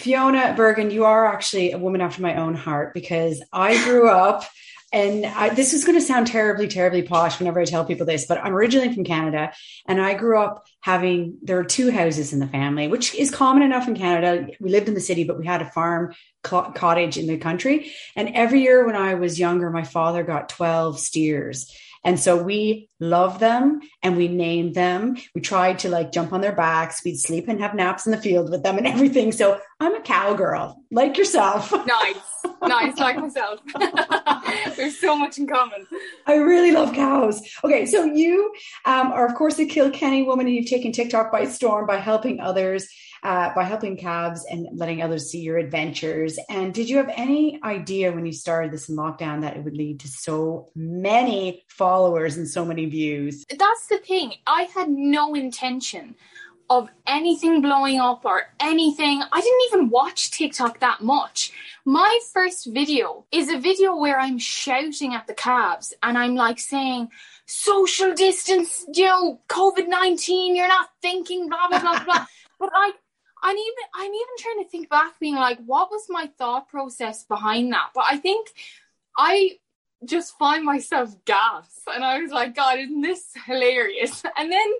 Fiona Bergen, you are actually a woman after my own heart because I grew up and I, this is going to sound terribly, terribly posh whenever I tell people this, but I'm originally from Canada and I grew up having, there are two houses in the family, which is common enough in Canada. We lived in the city, but we had a farm cottage in the country. And every year when I was younger, my father got 12 steers and so we love them and we named them. We tried to like jump on their backs. We'd sleep and have naps in the field with them and everything. So I'm a cowgirl, like yourself. Nice. Nice, like myself. There's so much in common. I really love cows. Okay, so you um, are, of course, a Kilkenny woman, and you've taken TikTok by storm by helping others uh, by helping calves and letting others see your adventures. And did you have any idea when you started this in lockdown that it would lead to so many followers and so many views? That's the thing. I had no intention of anything blowing up or anything. I didn't even watch TikTok that much. My first video is a video where I'm shouting at the calves and I'm like saying, social distance, you know, COVID 19, you're not thinking, blah, blah, blah, blah. but like, I'm even I'm even trying to think back, being like, what was my thought process behind that? But I think I just find myself gas, and I was like, God, isn't this hilarious? And then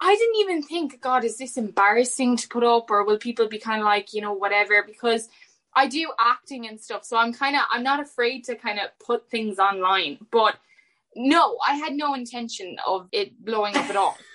I didn't even think, God, is this embarrassing to put up, or will people be kind of like, you know, whatever? Because I do acting and stuff, so I'm kind of I'm not afraid to kind of put things online, but no, I had no intention of it blowing up at all.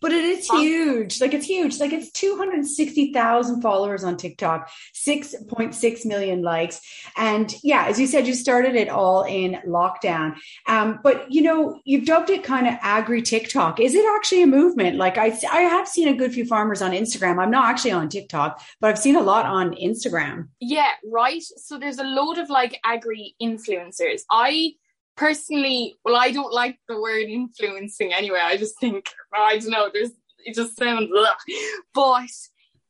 but it is huge. Like it's huge. Like it's 260,000 followers on TikTok, 6.6 million likes. And yeah, as you said, you started it all in lockdown. Um, but you know, you've dubbed it kind of agri TikTok. Is it actually a movement? Like I, I have seen a good few farmers on Instagram. I'm not actually on TikTok, but I've seen a lot on Instagram. Yeah, right. So there's a load of like agri influencers. I personally, well, I don't like the word influencing anyway. I just think, I don't know, there's, it just sounds, ugh. but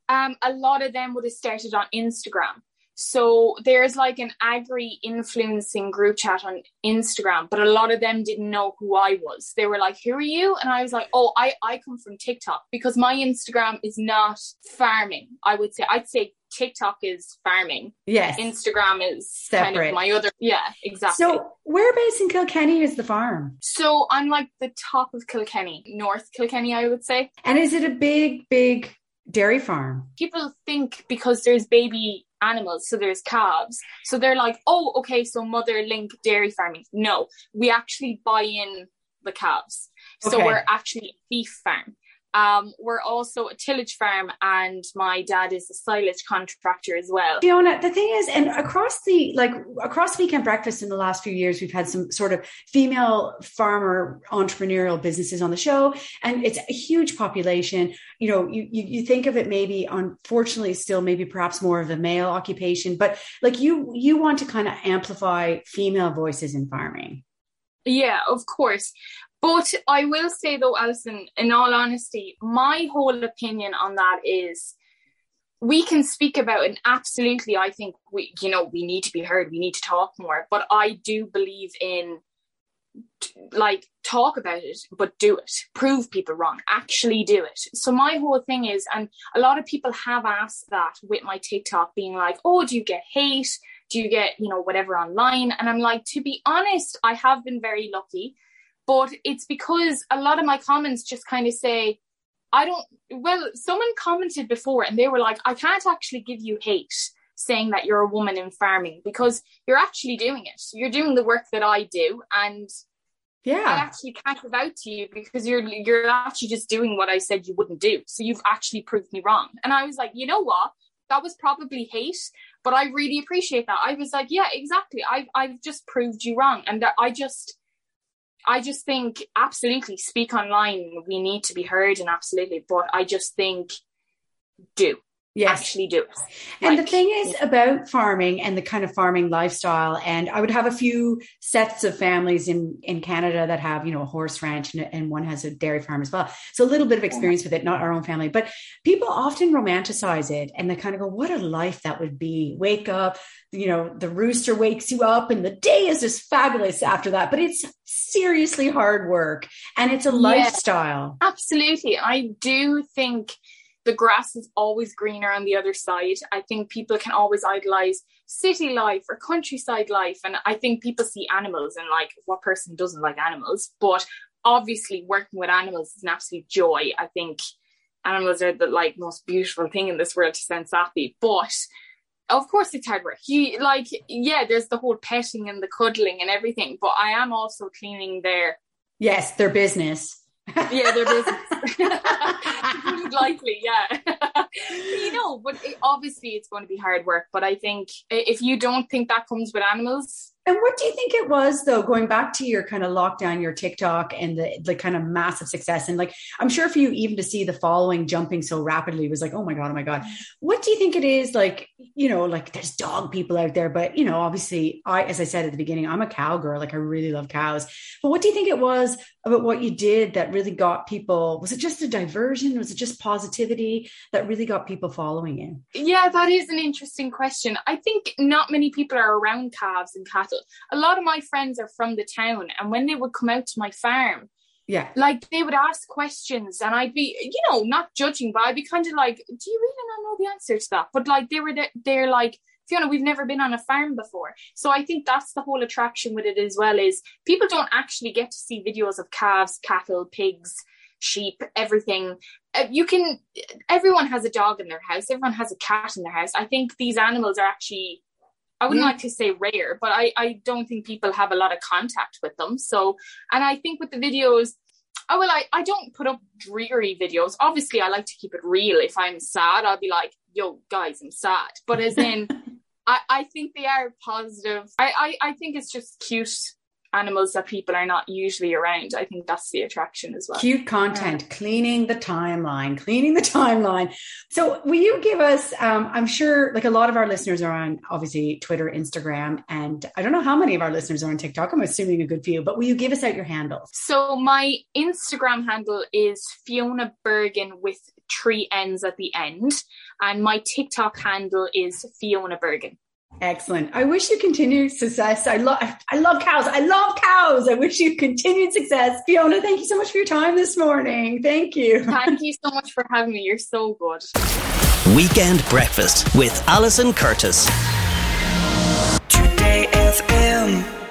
um, a lot of them would have started on Instagram. So there's like an agri influencing group chat on Instagram, but a lot of them didn't know who I was. They were like, "Who are you?" And I was like, "Oh, I I come from TikTok because my Instagram is not farming. I would say I'd say TikTok is farming. Yes. Instagram is Separate. kind of my other. Yeah, exactly. So whereabouts in Kilkenny is the farm? So I'm like the top of Kilkenny, North Kilkenny, I would say. And is it a big, big dairy farm? People think because there's baby animals, so there's calves. So they're like, oh, okay, so mother link dairy farming. No, we actually buy in the calves. So okay. we're actually a beef farm. Um, we're also a tillage farm, and my dad is a silage contractor as well. Fiona, the thing is, and across the like across weekend breakfast in the last few years, we've had some sort of female farmer entrepreneurial businesses on the show, and it's a huge population. You know, you you, you think of it maybe, unfortunately, still maybe perhaps more of a male occupation, but like you you want to kind of amplify female voices in farming. Yeah, of course. But I will say though, Alison, in all honesty, my whole opinion on that is we can speak about it and absolutely I think we you know we need to be heard, we need to talk more. But I do believe in like talk about it but do it. Prove people wrong. Actually do it. So my whole thing is and a lot of people have asked that with my tiktok being like oh do you get hate? Do you get you know whatever online? And i'm like to be honest i have been very lucky but it's because a lot of my comments just kind of say, I don't, well, someone commented before and they were like, I can't actually give you hate saying that you're a woman in farming because you're actually doing it. You're doing the work that I do. And yeah, I actually can't give out to you because you're, you're actually just doing what I said you wouldn't do. So you've actually proved me wrong. And I was like, you know what? That was probably hate, but I really appreciate that. I was like, yeah, exactly. I've, I've just proved you wrong. And that I just, I just think absolutely speak online. We need to be heard and absolutely, but I just think do. Yes. Actually do it. And like, the thing is yeah. about farming and the kind of farming lifestyle, and I would have a few sets of families in, in Canada that have, you know, a horse ranch and, and one has a dairy farm as well. So a little bit of experience with it, not our own family, but people often romanticize it and they kind of go, what a life that would be. Wake up, you know, the rooster wakes you up and the day is just fabulous after that. But it's seriously hard work and it's a lifestyle. absolutely. I do think the grass is always greener on the other side. I think people can always idolize city life or countryside life. And I think people see animals and like what person doesn't like animals? But obviously working with animals is an absolute joy. I think animals are the like most beautiful thing in this world to sound happy. But of course it's hard work. You like, yeah, there's the whole petting and the cuddling and everything, but I am also cleaning their Yes, their business. Yeah, their business. likely, yeah. you know, but it, obviously it's going to be hard work. But I think if you don't think that comes with animals, and what do you think it was though, going back to your kind of lockdown, your TikTok and the, the kind of massive success? And like, I'm sure for you, even to see the following jumping so rapidly was like, oh my God, oh my God. Mm-hmm. What do you think it is like, you know, like there's dog people out there, but you know, obviously I, as I said at the beginning, I'm a cow girl. Like I really love cows. But what do you think it was about what you did that really got people? Was it just a diversion? Was it just positivity that really got people following you? Yeah, that is an interesting question. I think not many people are around calves and cattle a lot of my friends are from the town and when they would come out to my farm yeah like they would ask questions and i'd be you know not judging but i'd be kind of like do you really not know the answer to that but like they were there, they're like Fiona, we've never been on a farm before. So I think that's the whole attraction with it as well is people don't actually get to see videos of calves, cattle, pigs, sheep, everything. Uh, you can, everyone has a dog in their house. Everyone has a cat in their house. I think these animals are actually I wouldn't yeah. like to say rare, but I, I don't think people have a lot of contact with them. So, and I think with the videos, oh, well, I, I don't put up dreary videos. Obviously, I like to keep it real. If I'm sad, I'll be like, yo, guys, I'm sad. But as in, I, I think they are positive. I, I, I think it's just cute animals that people are not usually around. I think that's the attraction as well. Cute content, yeah. cleaning the timeline, cleaning the timeline. So, will you give us? Um, I'm sure, like a lot of our listeners are on obviously Twitter, Instagram, and I don't know how many of our listeners are on TikTok. I'm assuming a good few, but will you give us out your handle? So, my Instagram handle is Fiona Bergen with three N's at the end, and my TikTok handle is Fiona Bergen. Excellent. I wish you continued success. I love I love cows. I love cows. I wish you continued success. Fiona, thank you so much for your time this morning. Thank you. Thank you so much for having me. You're so good. Weekend Breakfast with Alison Curtis. Today FM.